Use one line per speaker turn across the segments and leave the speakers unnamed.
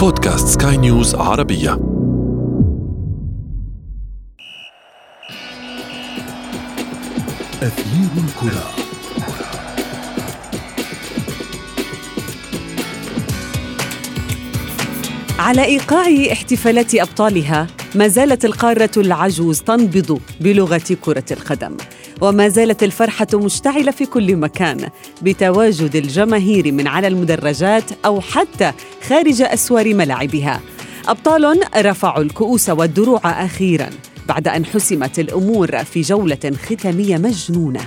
بودكاست سكاي نيوز عربية.
أثير الكرة.
على إيقاع احتفالات أبطالها ما زالت القارة العجوز تنبض بلغة كرة القدم. وما زالت الفرحة مشتعلة في كل مكان بتواجد الجماهير من على المدرجات أو حتى خارج أسوار ملاعبها. أبطال رفعوا الكؤوس والدروع أخيرا بعد أن حسمت الأمور في جولة ختامية مجنونة.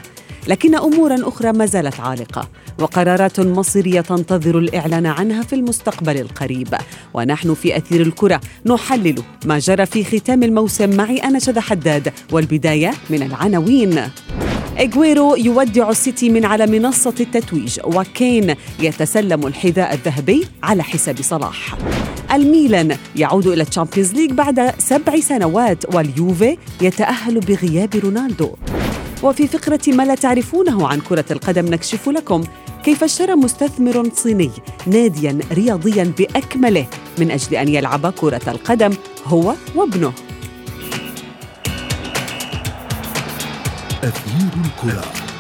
لكن أمورا أخرى ما زالت عالقة وقرارات مصيرية تنتظر الإعلان عنها في المستقبل القريب. ونحن في أثير الكرة نحلل ما جرى في ختام الموسم معي أنا شذى حداد والبداية من العناوين. إغويرو يودع السيتي من على منصة التتويج وكين يتسلم الحذاء الذهبي على حساب صلاح. الميلان يعود إلى ال Champions League بعد سبع سنوات واليوفي يتأهل بغياب رونالدو. وفي فقرة ما لا تعرفونه عن كرة القدم نكشف لكم كيف اشترى مستثمر صيني ناديا رياضيا بأكمله من أجل أن يلعب كرة القدم هو وابنه.
أثير الكرة.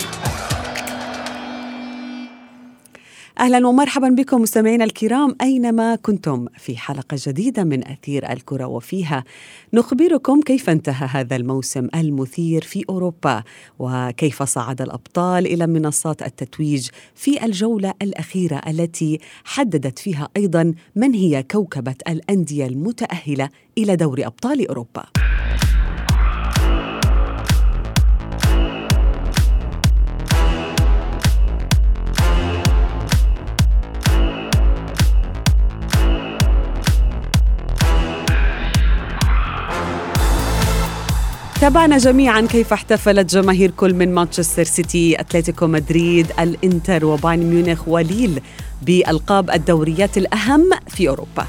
أهلا ومرحبا بكم مستمعينا الكرام أينما كنتم في حلقة جديدة من أثير الكرة وفيها نخبركم كيف انتهى هذا الموسم المثير في أوروبا وكيف صعد الأبطال إلى منصات التتويج في الجولة الأخيرة التي حددت فيها أيضا من هي كوكبة الأندية المتأهلة إلى دوري أبطال أوروبا. تابعنا جميعا كيف احتفلت جماهير كل من مانشستر سيتي، أتلتيكو مدريد، الإنتر وبايرن ميونخ وليل بالقاب الدوريات الأهم في أوروبا.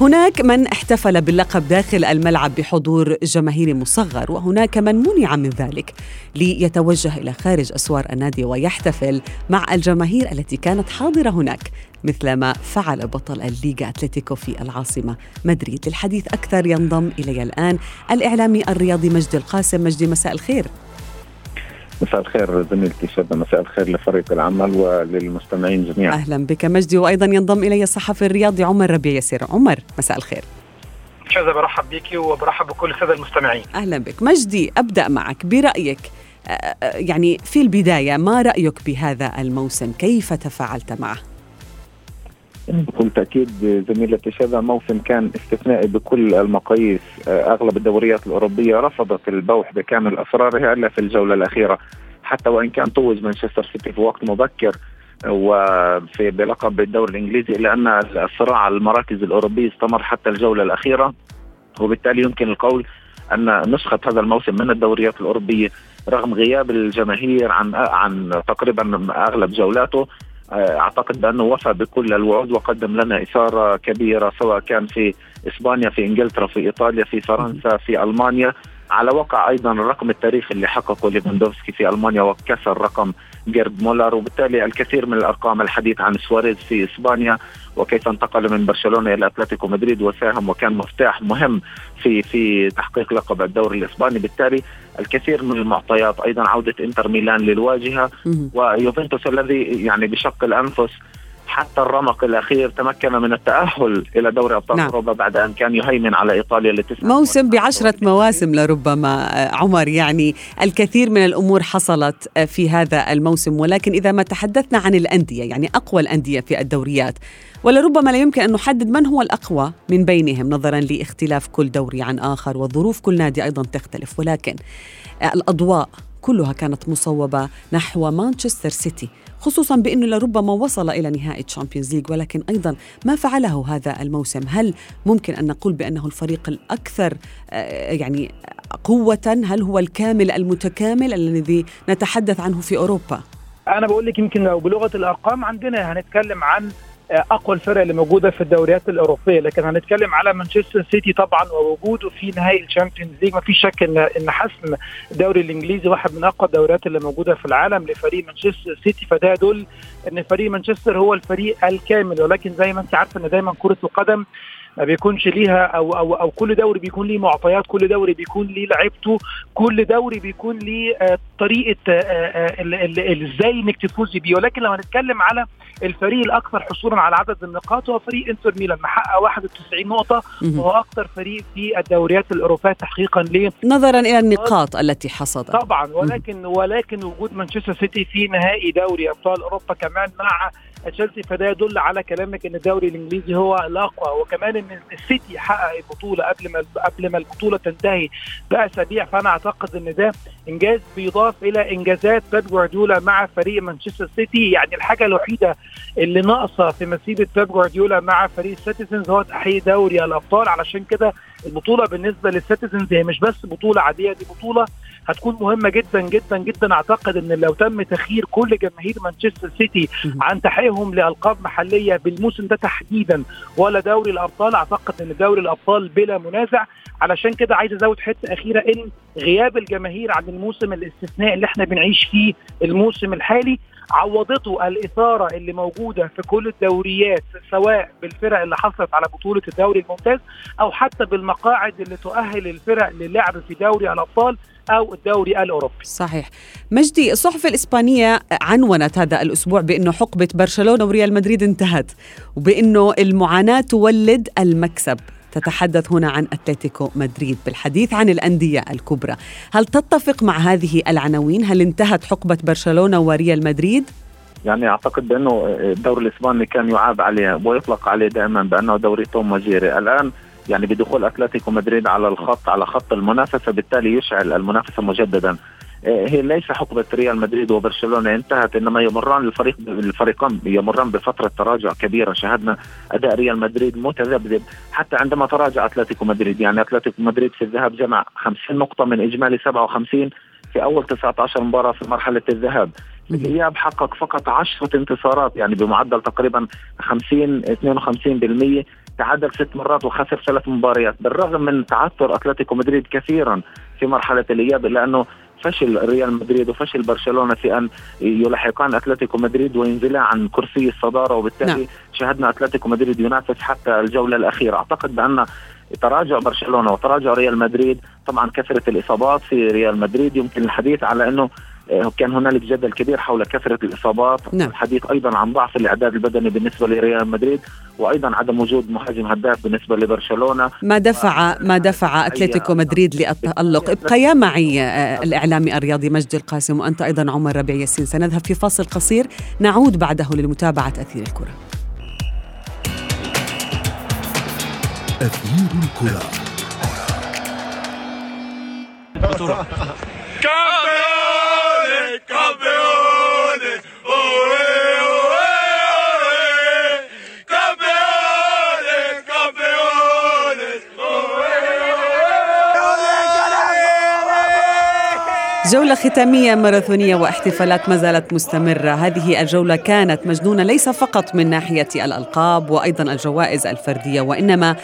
هناك من احتفل باللقب داخل الملعب بحضور جماهيري مصغر وهناك من منع من ذلك ليتوجه إلى خارج أسوار النادي ويحتفل مع الجماهير التي كانت حاضرة هناك مثلما فعل بطل الليغا أتلتيكو في العاصمة مدريد. للحديث أكثر ينضم إلي الآن الإعلامي الرياضي مجدي القاسم. مجدي مساء الخير.
مساء الخير زميلتي شبه مساء الخير لفريق العمل وللمستمعين جميعا.
أهلا بك. مجدي وأيضا ينضم إلي الصحفي الرياضي عمر ربيع يسير. عمر مساء الخير.
شذا برحب بك وبرحب بكل الساده المستمعين.
أهلا بك. مجدي أبدأ معك برأيك. آه، آه، يعني في البداية ما رأيك بهذا الموسم؟ كيف تفاعلت معه؟
بكل تاكيد زميلتي هذا موسم كان استثنائي بكل المقاييس. أغلب الدوريات الأوروبية رفضت البوح بكامل أسرارها إلا في الجولة الأخيرة. حتى وإن كان طوج مانشستر سيتي في وقت مبكر وفي بلقب الدوري الإنجليزي إلا أن الصراع على المراكز الأوروبية استمر حتى الجولة الأخيرة. وبالتالي يمكن القول أن نسخة هذا الموسم من الدوريات الأوروبية رغم غياب الجماهير عن عن تقريبا أغلب جولاته أعتقد بأنه وفى بكل الوعود وقدم لنا إثارة كبيرة سواء كان في إسبانيا في إنجلترا في إيطاليا في فرنسا في ألمانيا. على وقع أيضا الرقم التاريخي اللي حققه ليفاندوفسكي في ألمانيا وكسر رقم جيرد مولر. وبالتالي الكثير من الأرقام الحديث عن سواريز في إسبانيا وكيف انتقل من برشلونة إلى أتلتيكو مدريد وساهم وكان مفتاح مهم في في تحقيق لقب الدوري الإسباني. بالتالي الكثير من المعطيات أيضا عودة إنتر ميلان للواجهة ويوفنتوس الذي يعني بشق الأنفس حتى الرمق الأخير تمكن من التأهل إلى دوري أبطال نعم. أوروبا بعد أن كان يهيمن على إيطاليا لتسع
موسم بعشرة مواسم لربما عمر. يعني الكثير من الأمور حصلت في هذا الموسم ولكن إذا ما تحدثنا عن الأندية يعني أقوى الأندية في الدوريات ولربما لا يمكن أن نحدد من هو الأقوى من بينهم نظرا لاختلاف كل دوري عن آخر وظروف كل نادي أيضا تختلف. ولكن الأضواء كلها كانت مصوبة نحو مانشستر سيتي. خصوصا بانه لربما وصل إلى نهائي Champions League ولكن أيضا ما فعله هذا الموسم. هل ممكن أن نقول بأنه الفريق الأكثر يعني قوة؟ هل هو الكامل المتكامل الذي نتحدث عنه في أوروبا؟
أنا بقول لك يمكن لو بلغة الأرقام عندنا هنتكلم عن أقوى الفرق اللي موجودة في الدوريات الأوروبية لكن هنتكلم على مانشستر سيتي طبعا ووجوده في نهائي ال Champions League. ما فيش شك ان إن حسم الدوري الإنجليزي واحد من أقوى الدوريات اللي موجودة في العالم لفريق مانشستر سيتي. فده يدل إن فريق مانشستر هو الفريق الكامل. ولكن زي ما أنت عارفه إن دايما كرة القدم ما بيكونش ليها أو أو أو كل دوري بيكون ليه معطيات كل دوري بيكون ليه لعيبته كل دوري بيكون ليه آه، طريقة آه، آه، إزاي إنك تفوزي بيه. ولكن لو هنتكلم على الفريق الأكثر حصولا على عدد النقاط هو فريق إنتر ميلان. محقق 91 نقطة وهو أكثر فريق في الدوريات الأوروبية تحقيقا ليه
نظرا إلى النقاط التي حصدها
طبعا ولكن ولكن وجود مانشستر سيتي في نهائي دوري أبطال أوروبا كمان مع تشيلسي فده يدل على كلامك إن الدوري الإنجليزي هو الأقوى. وكمان إن السيتي حقق البطولة قبل ما قبل ما البطولة تنتهي بأسابيع. فأنا أعتقد إن ده إنجاز بيضاف إلى إنجازات بيب جوارديولا مع فريق مانشستر سيتي. يعني الحاجة الوحيدة اللي ناقصة في مسيرة بيب جوارديولا مع فريق ال Citizens هو تحقيق دوري الأبطال. علشان كده البطولة بالنسبة للسيتيزنز هي مش بس بطولة عادية دي بطولة هتكون مهمة جدا جدا جدا. أعتقد إن لو تم تخيير كل جماهير مانشستر سيتي عن تحقيقهم لألقاب محلية بالموسم ده تحديدا ولا دوري الأبطال أعتقد إن دوري الأبطال بلا منازع علشان كده عايز أزود حتة أخيرة إن غياب الجماهير عن الموسم الاستثنائي اللي إحنا بنعيش فيه الموسم الحالي عوضته الإثارة اللي موجودة في كل الدوريات سواء بالفرق اللي حصلت على بطولة الدوري الممتاز أو حتى بالمقاعد اللي تؤهل الفرق للعب في دوري الأبطال أو الدوري الأوروبي.
صحيح. مجدي الصحف الإسبانية عنونت هذا الأسبوع بأنه حقبة برشلونة وريال مدريد انتهت وبأنه المعاناة تولد المكسب. تتحدث هنا عن أتلتيكو مدريد بالحديث عن الأندية الكبرى، هل تتفق مع هذه العناوين؟ هل انتهت حقبة برشلونة وريال مدريد؟
يعني أعتقد بأنه الدوري الإسباني كان يعاب عليه ويطلق عليه دائما بأنه دوري توم وجيري، الآن يعني بدخول أتلتيكو مدريد على الخط على خط المنافسة بالتالي يشعل المنافسة مجددا هي ليس حقبة ريال مدريد وبرشلونة انتهت إنما يمران الفريق الفريقان يمران بفترة تراجع كبيرة. شاهدنا أداء ريال مدريد متذبذب حتى عندما تراجع أتلتيكو مدريد. يعني أتلتيكو مدريد في الذهاب جمع 50 نقطة من إجمالي 57 في أول 19 مباراة في مرحلة الذهاب. في الإياب حقق فقط 10 انتصارات يعني بمعدل تقريبا 50 52% تعادل ست مرات وخسر ثلاث مباريات. بالرغم من تعثر أتلتيكو مدريد كثيرا في مرحلة الإياب الا انه فشل ريال مدريد وفشل برشلونة في أن يلحقان أتلتيكو مدريد وينزلا عن كرسي الصدارة وبالتالي نعم. شاهدنا أتلتيكو مدريد ينافس حتى الجولة الأخيرة أعتقد بأن تراجع برشلونة وتراجع ريال مدريد طبعا كثرة الإصابات في ريال مدريد يمكن الحديث على أنه كان هنالك جدل كبير حول كثرة الإصابات. نعم. الحديث أيضا عن ضعف الإعداد البدني بالنسبة لريال مدريد وأيضا عدم وجود مهاجم هداف بالنسبة لبرشلونة.
ما دفع ما دفع أتلتيكو مدريد للتألق. ابقيا معي آه، الإعلامي الرياضي مجدي القاسم وأنت أيضا عمر ربيع ياسين. سنذهب في فاصل قصير. نعود بعده لمتابعة أثير الكرة. أثير الكرة. جولة ختامية ماراثونية واحتفالات ما زالت مستمرة. هذه الجولة كانت مجنونة ليس فقط من ناحية الألقاب وأيضا الجوائز الفردية وإنما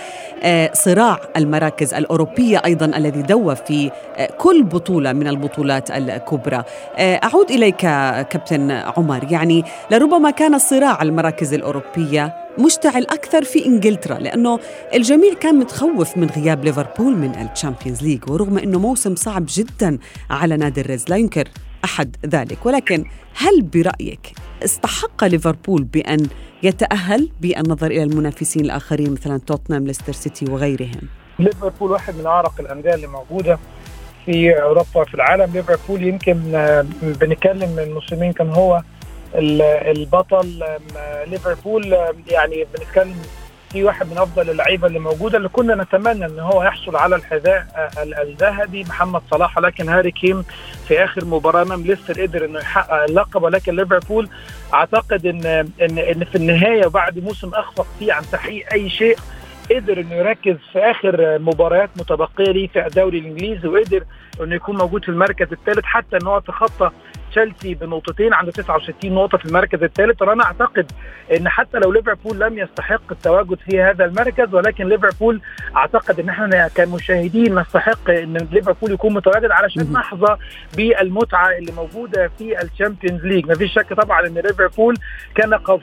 آه، صراع المراكز الأوروبية أيضا الذي دوى في آه، كل بطولة من البطولات الكبرى. آه، أعود إليك كابتن عمر. يعني لربما كان صراع المراكز الأوروبية مشتعل أكثر في إنجلترا لأنه الجميع كان متخوف من غياب ليفربول من ال Champions League ورغم أنه موسم صعب جدا على نادي ال Reds لا ينكر أحد ذلك. ولكن هل برأيك استحق ليفربول بأن يتأهل بالنظر إلى المنافسين الآخرين مثلا توتنهام ليستر سيتي وغيرهم؟
ليفربول واحد من أعرق الأندية اللي موجودة في أوروبا في العالم. ليفربول يمكن آه، بنتكلم من موسمين كان هو البطل ليفربول يعني بنتكلم في واحد من أفضل اللعيبة اللي موجودة اللي كنا نتمنى إن هو يحصل على الحذاء الذهبي محمد صلاح لكن هاري كيم في آخر مباراة أمام ليستر قدر إنه يحقق اللقب ولكن ليفربول أعتقد إن إن إن في النهاية بعد موسم أخفق فيه عن تحقيق أي شيء قدر إنه يركز في آخر مباريات متبقية ليه في الدوري الإنجليزي وقدر إنه يكون موجود في المركز الثالث حتى إن هو تخطى تشيلسي بنقطتين عنده 69 نقطة في المركز الثالث وأنا أعتقد إن حتى لو ليفربول لم يستحق التواجد في هذا المركز ولكن ليفربول أعتقد إن إحنا كمشاهدين نستحق إن ليفربول يكون متواجد علشان نحظى بالمتعة اللي موجودة في ال Champions League. ما فيش شك طبعا إن ليفربول كان قوس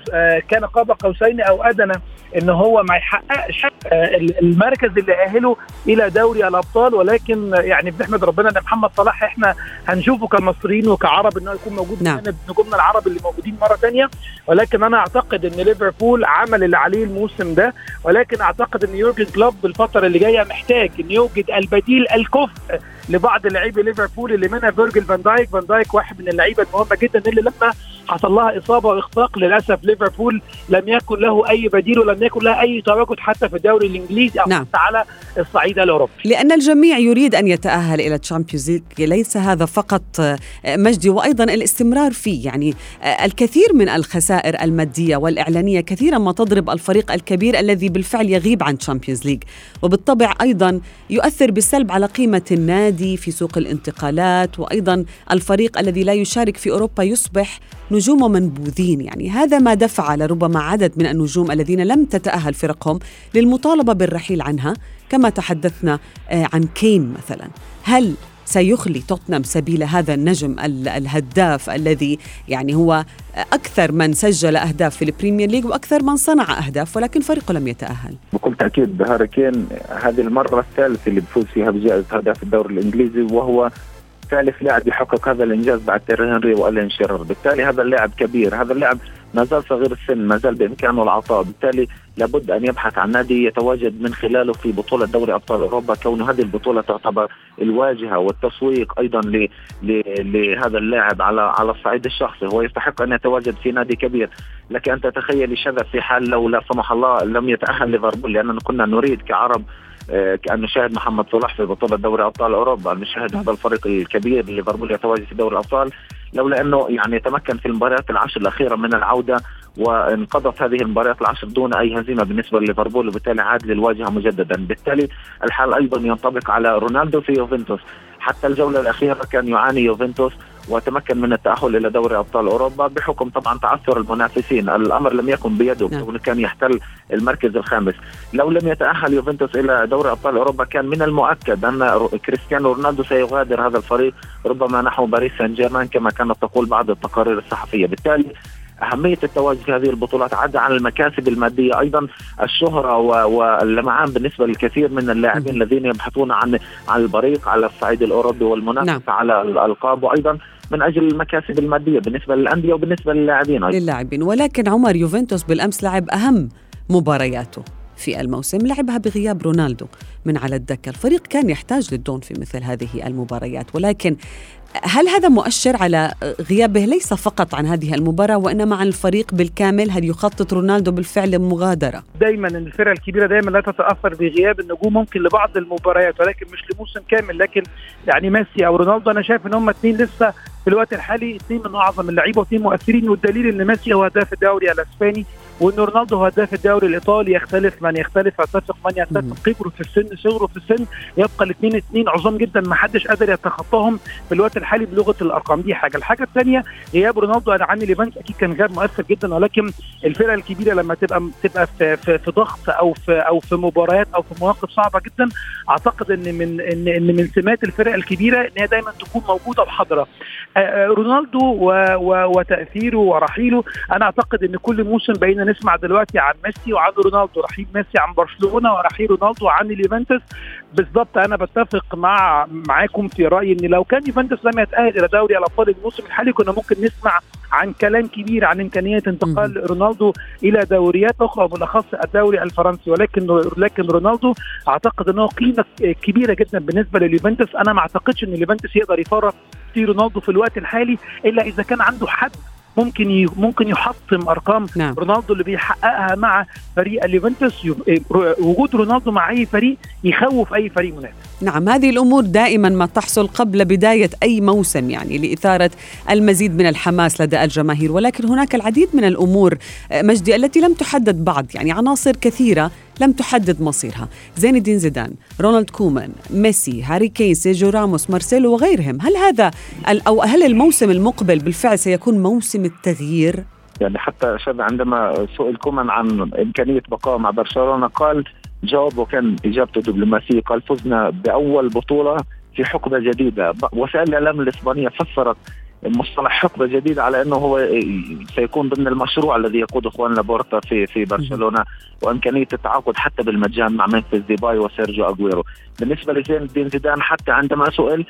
كان قاب قوسين أو أدنى إن هو ما يحققش آه المركز اللي أهله إلى دوري الأبطال ولكن يعني بنحمد ربنا إن محمد صلاح إحنا هنشوفه كمصريين وكعرب إنه يكون موجود
نعم.
نجومنا العرب اللي موجودين مرة ثانية ولكن أنا أعتقد إن ليفربول عمل اللي عليه الموسم ده. ولكن أعتقد إن يورجن كلوب الفترة اللي جاية محتاج إن يوجد البديل الكفء لبعض لاعبي ليفربول اللي منها فيرجل فان دايك. فان دايك واحد من اللعيبة المهمة جدا اللي لما حصل لها إصابة وإخفاق للأسف ليفربول لم يكن له أي بديل ولم يكن لها أي تواجد حتى في الدوري الإنجليزي أو
نعم.
حتى على الصعيد الأوروبي.
لأن الجميع يريد أن يتأهل إلى Champions League ليس هذا فقط آه، مجدي وأيضا الاستمرار فيه. يعني آه، الكثير من الخسائر المادية والإعلانية كثيرا ما تضرب الفريق الكبير الذي بالفعل يغيب عن Champions League. وبالطبع أيضا يؤثر بالسلب على قيمة النادي في سوق الانتقالات وأيضا الفريق الذي لا يشارك في أوروبا يصبح نجوم منبوذين. يعني هذا ما دفع لربما عدد من النجوم الذين لم تتأهل فرقهم للمطالبة بالرحيل عنها كما تحدثنا آه، عن كين مثلا. هل سيخلي توتنهام سبيل هذا النجم ال- الهداف الذي يعني هو أكثر من سجل أهداف في البريمير ليج وأكثر من صنع أهداف ولكن فريقه لم يتأهل؟
بكل تأكيد هاري كين هذه المرة الثالثة اللي بفوز فيها بجائزة هداف الدوري الإنجليزي وهو ثالث لاعب يحقق هذا الإنجاز بعد تيري هنري وألين شيرر، بالتالي هذا اللاعب كبير، هذا اللاعب ما زال صغير السن، ما زال بإمكانه العطاء، بالتالي لابد أن يبحث عن نادي يتواجد من خلاله في بطولة دوري أبطال أوروبا، كون هذه البطولة تعتبر الواجهة والتسويق أيضا ل... ل... لهذا اللاعب على على الصعيد الشخصي، هو يستحق أن يتواجد في نادي كبير، لك أن تتخيل شذا في حال لو لا سمح الله لم يتأهل ليفربول لأننا كنا نريد كعرب آه، كأن نشاهد محمد صلاح في بطولة دوري أبطال أوروبا نشاهد هذا الفريق الكبير ليفربول يتواجد في دوري الأبطال لولا أنه يعني تمكن في المباريات العشر الأخيرة من العودة وانقضت هذه المباريات العشر دون أي هزيمة بالنسبة لليفربول وبالتالي عاد للواجهة مجددا. بالتالي الحال أيضا ينطبق على رونالدو في يوفنتوس. حتى الجولة الأخيرة كان يعاني يوفنتوس وتمكن من التأهل إلى دوري أبطال أوروبا بحكم طبعا تعثر المنافسين. الأمر لم يكن بيده
نعم.
كان يحتل المركز الخامس. لو لم يتأهل يوفنتوس إلى دوري أبطال أوروبا كان من المؤكد أن كريستيانو رونالدو سيغادر هذا الفريق ربما نحو باريس سان جيرمان كما كانت تقول بعض التقارير الصحفية. بالتالي أهمية التواجد في هذه البطولات عدا عن المكاسب المادية. أيضا الشهرة و- واللمعان بالنسبة للكثير من اللاعبين. الذين يبحثون عن عن البريق على الصعيد الأوروبي والمنافسة
نعم.
على الألقاب. وأيضا من أجل المكاسب المادية بالنسبة للأندية وبالنسبة للاعبين أيضا.
للاعبين. ولكن عمر يوفنتوس بالأمس لعب أهم مبارياته في الموسم. لعبها بغياب رونالدو من على الدكة. الفريق كان يحتاج للدون في مثل هذه المباريات ولكن هل هذا مؤشر على غيابه ليس فقط عن هذه المباراة وإنما عن الفريق بالكامل؟ هل يخطط رونالدو بالفعل لمغادرة
دايما الفرق الكبيرة دايما لا تتأثر بغياب النجوم ممكن لبعض المباريات ولكن مش لموسم كامل. لكن يعني ميسي أو رونالدو أنا شايف إن هم اثنين لسه في الوقت الحالي اثنين من أعظم اللعيبة واثنين مؤثرين والدليل إن ميسي هو هداف الدوري الإسباني. وان رونالدو هو هداف الدوري الإيطالي يختلف من يختلف يتفق من. يتفق. كبره في السن صغره في السن يبقى الاثنين اثنين عظام جدا ما حدش قادر يتخطاهم في الوقت الحالي بلغة الأرقام. دي حاجة. الحاجة الثانية غياب رونالدو أنا عني ليفانس أكيد كان غياب مؤثر جدا ولكن الفرقة الكبيرة لما تبقى تبقى في, في, في ضغط أو في أو في مباريات أو في مواقف صعبة جدا أعتقد إن من إن, إن من سمات الفرق الكبيرة إن هي دايما تكون موجودة وحاضرة. آه، آه، رونالدو و و وتأثيره ورحيله أنا أعتقد إن كل موسم بقينا نسمع دلوقتي عن ميسي وعن رونالدو. رحيل ميسي عن برشلونة ورحيل رونالدو عن اليوفنتوس. بالظبط أنا بتفق مع معاكم في رأيي إن لو كان يوفنتوس لم يتأهل إلى دوري الأبطال الموسم الحالي كنا ممكن نسمع عن كلام كبير عن إمكانية انتقال رونالدو إلى دوريات أخرى وبالأخص الدوري الفرنسي. ولكن لكن رونالدو أعتقد إنه قيمة كبيرة جدا بالنسبة لليوفنتوس. أنا ما أعتقدش إن اليوفنتوس يقدر يفرط في رونالدو في الوقت الحالي إلا إذا كان عنده حد ممكن. ممكن يحطم أرقام
نعم.
رونالدو اللي بيحققها مع فريق اليوفنتوس ي... وجود رونالدو مع أي فريق يخوف أي فريق منافس
نعم هذه الأمور دائما ما تحصل قبل بداية أي موسم يعني لإثارة المزيد من الحماس لدى الجماهير ولكن هناك العديد من الأمور آه، مجدي التي لم تحدد بعد يعني عناصر كثيرة لم تحدد مصيرها. زين الدين زيدان رونالد كومان ميسي هاري كين سيرجيو راموس مارسيلو وغيرهم. هل هذا أو هل الموسم المقبل بالفعل سيكون موسم التغيير؟
يعني حتى شاب عندما سئل كومان عن إمكانية بقاء مع برشلونة قال جوابه كان إجابته دبلوماسية قال فزنا بأول بطولة في حقبة جديدة. وسائل الإعلام الاسبانيه فسرت مصطلح حقبة جديدة على إنه هو سيكون ضمن المشروع الذي يقوده خوان لابورتا في في برشلونة وإمكانية التعاقد حتى بالمجان مع ممفيس ديباي وسيرجيو أغويرو. بالنسبة لزين الدين زيدان حتى عندما سئل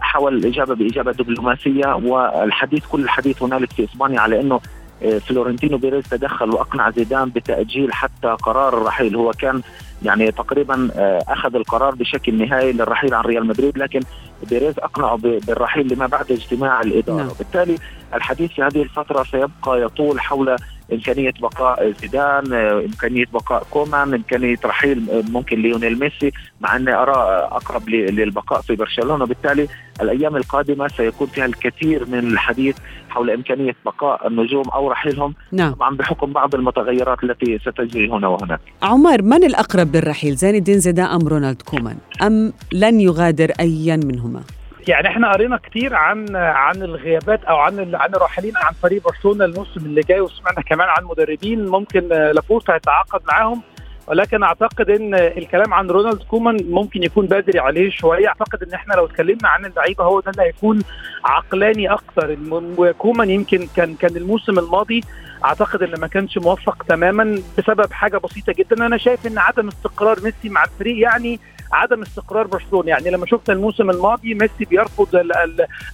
حاول الإجابة بإجابة دبلوماسية والحديث كل الحديث هنالك في إسبانيا على إنه فلورنتينو بيريز تدخل وأقنع زيدان بتأجيل حتى قرار الرحيل. هو كان يعني تقريبا آه، أخذ القرار بشكل نهائي للرحيل عن ريال مدريد لكن بيريز أقنعه بالرحيل لما بعد اجتماع الإدارة. نعم. بالتالي الحديث في هذه الفترة سيبقى يطول حول إمكانية بقاء زيدان إمكانية بقاء كومان إمكانية رحيل ممكن ليونيل ميسي مع إني أرى أقرب للبقاء في برشلونة. وبالتالي الأيام القادمة سيكون فيها الكثير من الحديث حول إمكانية بقاء النجوم أو رحيلهم. نعم. طبعا بحكم بعض المتغيرات التي ستجري هنا وهناك.
عمر من الأقرب للرحيل؟ زين الدين زيدان أم رونالد كومان؟ أم لن يغادر ايا منهما؟
يعني إحنا قرينا كتير عن عن الغيابات أو عن عن الراحلين عن فريق برشلونة الموسم اللي جاي وسمعنا كمان عن مدربين ممكن لابورتا يتعاقد معاهم. ولكن أعتقد إن الكلام عن رونالد كومان ممكن يكون بدري عليه شوية. أعتقد إن إحنا لو اتكلمنا عن اللعيبة هو ده اللي هيكون عقلاني أكثر كومان يمكن كان كان الموسم الماضي أعتقد إن ما كانش موفق تماما بسبب حاجة بسيطة جدا. أنا شايف إن عدم استقرار ميسي مع الفريق يعني عدم استقرار برشلونة. يعني لما شفت الموسم الماضي ميسي بيرفض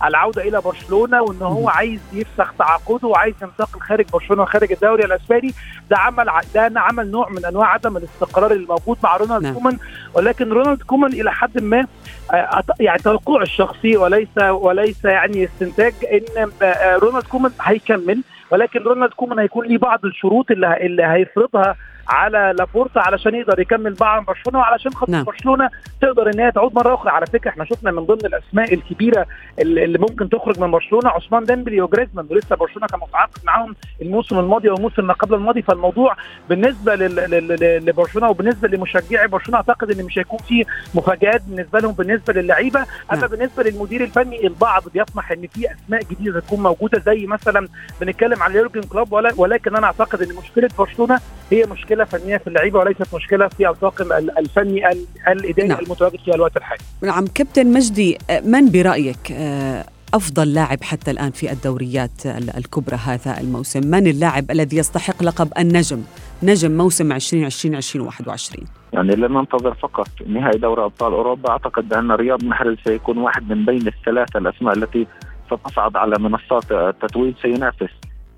العودة إلى برشلونة وإن هو عايز يفسخ تعاقده وعايز ينتقل خارج برشلونة وخارج الدوري الأسباني. ده عمل ده عمل نوع من أنواع عدم الاستقرار الموجود مع رونالد نعم. كومان. ولكن رونالد كومان إلى حد ما آه، يعني توقع الشخصي وليس وليس يعني استنتاج إن آه، رونالد كومان هيكمل. ولكن رونالد كومان هيكون ليه بعض الشروط اللي اللي هيفرضها على لابورتا علشان يقدر يكمل مع برشلونة وعلشان خاطر نعم. برشلونة تقدر إن هي تعود مرة أخرى على فكرة إحنا شفنا من ضمن الأسماء الكبيرة اللي ممكن تخرج من برشلونة عثمان ديمبلي وجريزمان ولسه برشلونة كان متعاقد معاهم الموسم الماضي والموسم ما قبل الماضي فالموضوع بالنسبة لبرشلونة وبالنسبة لمشجعي برشلونة أعتقد إن مش هيكون في مفاجآت بالنسبة لهم بالنسبة للعيبة أما نعم. بالنسبة للمدير الفني البعض بيطمح إن في أسماء جديدة تكون موجودة زي مثلا بنتكلم عن يورجن كلوب ولكن أنا أعتقد إن مشكلة برشلونة هي مشكلة فنية في اللعيبة وليست مشكلة في الطاقم الفني الإداري نعم. المتواجد في الوقت الحالي.
نعم كابتن مجدي من برأيك آه، أفضل لاعب حتى الآن في الدوريات الكبرى هذا الموسم؟ من اللاعب الذي يستحق لقب النجم؟ نجم موسم 2020 2021
يعني لن ننتظر فقط نهائي دوري أبطال أوروبا أعتقد بأن رياض محرز سيكون واحد من بين الثلاثة الأسماء التي ستصعد على منصات التتويج سينافس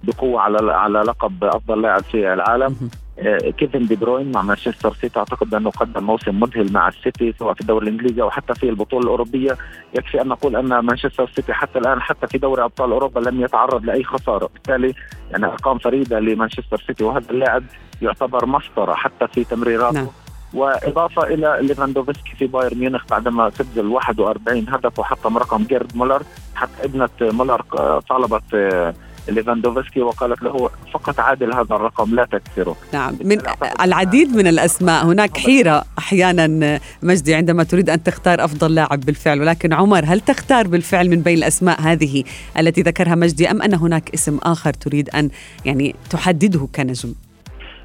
بقوة على على لقب أفضل لاعب في العالم. آه، كيفن دي بروين مع مانشستر سيتي أعتقد انه قدم موسم مذهل مع السيتي سواء في الدوري الإنجليزي أو حتى في البطولة الأوروبية. يكفي أن نقول أن مانشستر سيتي حتى الآن حتى في دوري أبطال أوروبا لم يتعرض لأي خسارة. بالتالي يعني أرقام فريدة لمانشستر سيتي وهذا اللاعب يعتبر مسطره حتى في تمريراته. نعم. وإضافة إلى ليفاندوفسكي في بايرن ميونخ بعدما سجل 41 هدف وحطم رقم جيرد مولر. حتى ابنة مولر طالبت ليفاندوفسكي وقالت له فقط عادل هذا الرقم لا تكسره.
نعم. من العديد من الأسماء هناك حيرة أحيانا مجدي عندما تريد أن تختار أفضل لاعب بالفعل. ولكن عمر هل تختار بالفعل من بين الأسماء هذه التي ذكرها مجدي أم أن هناك اسم آخر تريد أن يعني تحدده كنجم؟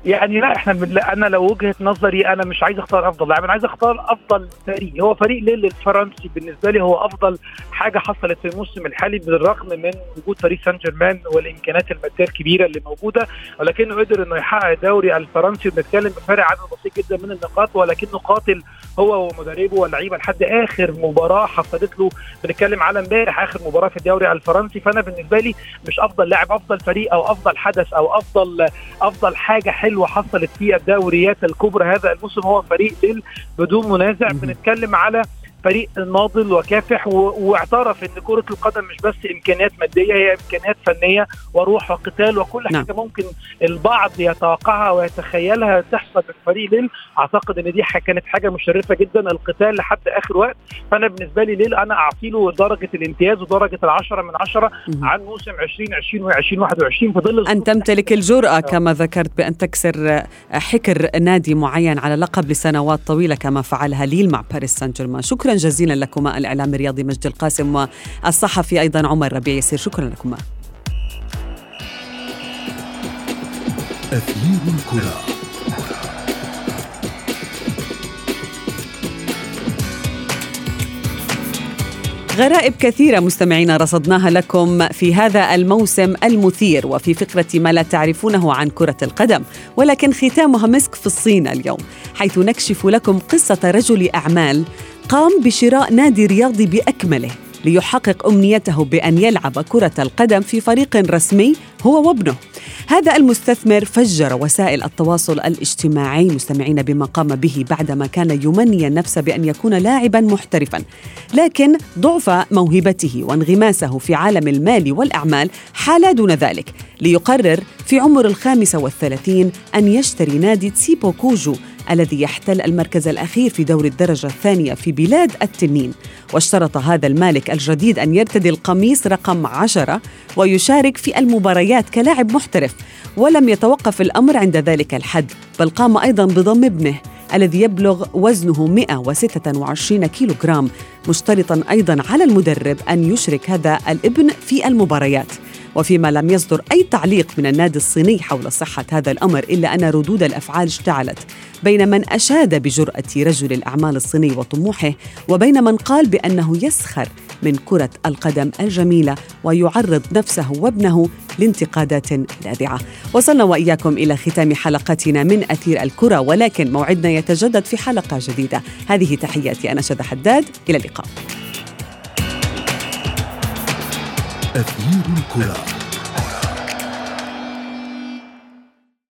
يعني لا إحنا أنا لو وجهة نظري أنا مش عايز أختار أفضل. لاعب أنا عايز أختار أفضل فريق. هو فريق ليل الفرنسي بالنسبة لي هو أفضل حاجة حصلت في الموسم الحالي بالرغم من وجود باريس سان جيرمان والإمكانيات المادية الكبيرة اللي موجودة ولكنه قدر إنه يحقق الدوري الفرنسي. وبنتكلم بفارق عدد بسيط جدا من النقاط ولكنه قاتل هو ومدربه واللعيبة لحد آخر مباراة حصلت له. بنتكلم على امبارح آخر مباراة في الدوري الفرنسي. فأنا بالنسبة لي مش أفضل لاعب أفضل فريق أو أفضل حدث أو افضل أفضل حاجة حصلت في الدوريات الكبرى. هذا الموسم هو فريق ليل بدون منازع بنتكلم على فريق ناضل وكافح واعترف إن كرة القدم مش بس إمكانيات مادية هي إمكانيات فنية وروح وقتال وكل نعم. حاجة ممكن البعض يتوقعها ويتخيلها تحصل في فريق ليل. أعتقد إن دي كانت حاجة مشرفة جدا القتال لحد آخر وقت. فأنا بالنسبة لي ليل أنا اعطي له درجة الامتياز ودرجة العشرة من عشرة عن موسم 2020 و 2021 في ظل
ان تمتلك الجرأة كما ذكرت بأن تكسر حكر نادي معين على لقب لسنوات طويلة كما فعلها ليل مع باريس سان جيرمان. شكرا. جزيلا لكما. الإعلام الرياضي مجد القاسم والصحفي أيضا عمر ربيع يسير. شكرا لكما. أثير الكرة. غرائب كثيرة مستمعينا رصدناها لكم في هذا الموسم المثير وفي فقرة ما لا تعرفونه عن كرة القدم ولكن ختامها مسك في الصين اليوم حيث نكشف لكم قصة رجل أعمال قام بشراء نادي رياضي بأكمله ليحقق أمنيته بأن يلعب كرة القدم في فريق رسمي هو وابنه. هذا المستثمر فجر وسائل التواصل الاجتماعي مستمعين بما قام به بعدما كان يمني النفس بأن يكون لاعبا محترفا، لكن ضعف موهبته وانغماسه في عالم المال والأعمال حال دون ذلك، ليقرر في عمر الخامسه والثلاثين أن يشتري نادي تسيبو كوجو الذي يحتل المركز الأخير في دور الدرجة الثانية في بلاد التنين. واشترط هذا المالك الجديد أن يرتدي القميص رقم عشرة ويشارك في المباريات كلاعب محترف ولم يتوقف الأمر عند ذلك الحد بل قام أيضا بضم ابنه الذي يبلغ وزنه 126 كيلو جرام مشترطا أيضا على المدرب أن يشرك هذا الابن في المباريات. وفيما لم يصدر أي تعليق من النادي الصيني حول صحة هذا الأمر إلا أن ردود الأفعال اشتعلت بين من أشاد بجرأة رجل الأعمال الصيني وطموحه وبين من قال بأنه يسخر من كرة القدم الجميلة ويعرض نفسه وابنه لانتقادات لاذعة. وصلنا وإياكم إلى ختام حلقتنا من أثير الكرة ولكن موعدنا يتجدد في حلقة جديدة. هذه تحياتي أنا شذى حداد إلى اللقاء. أثير الكرة.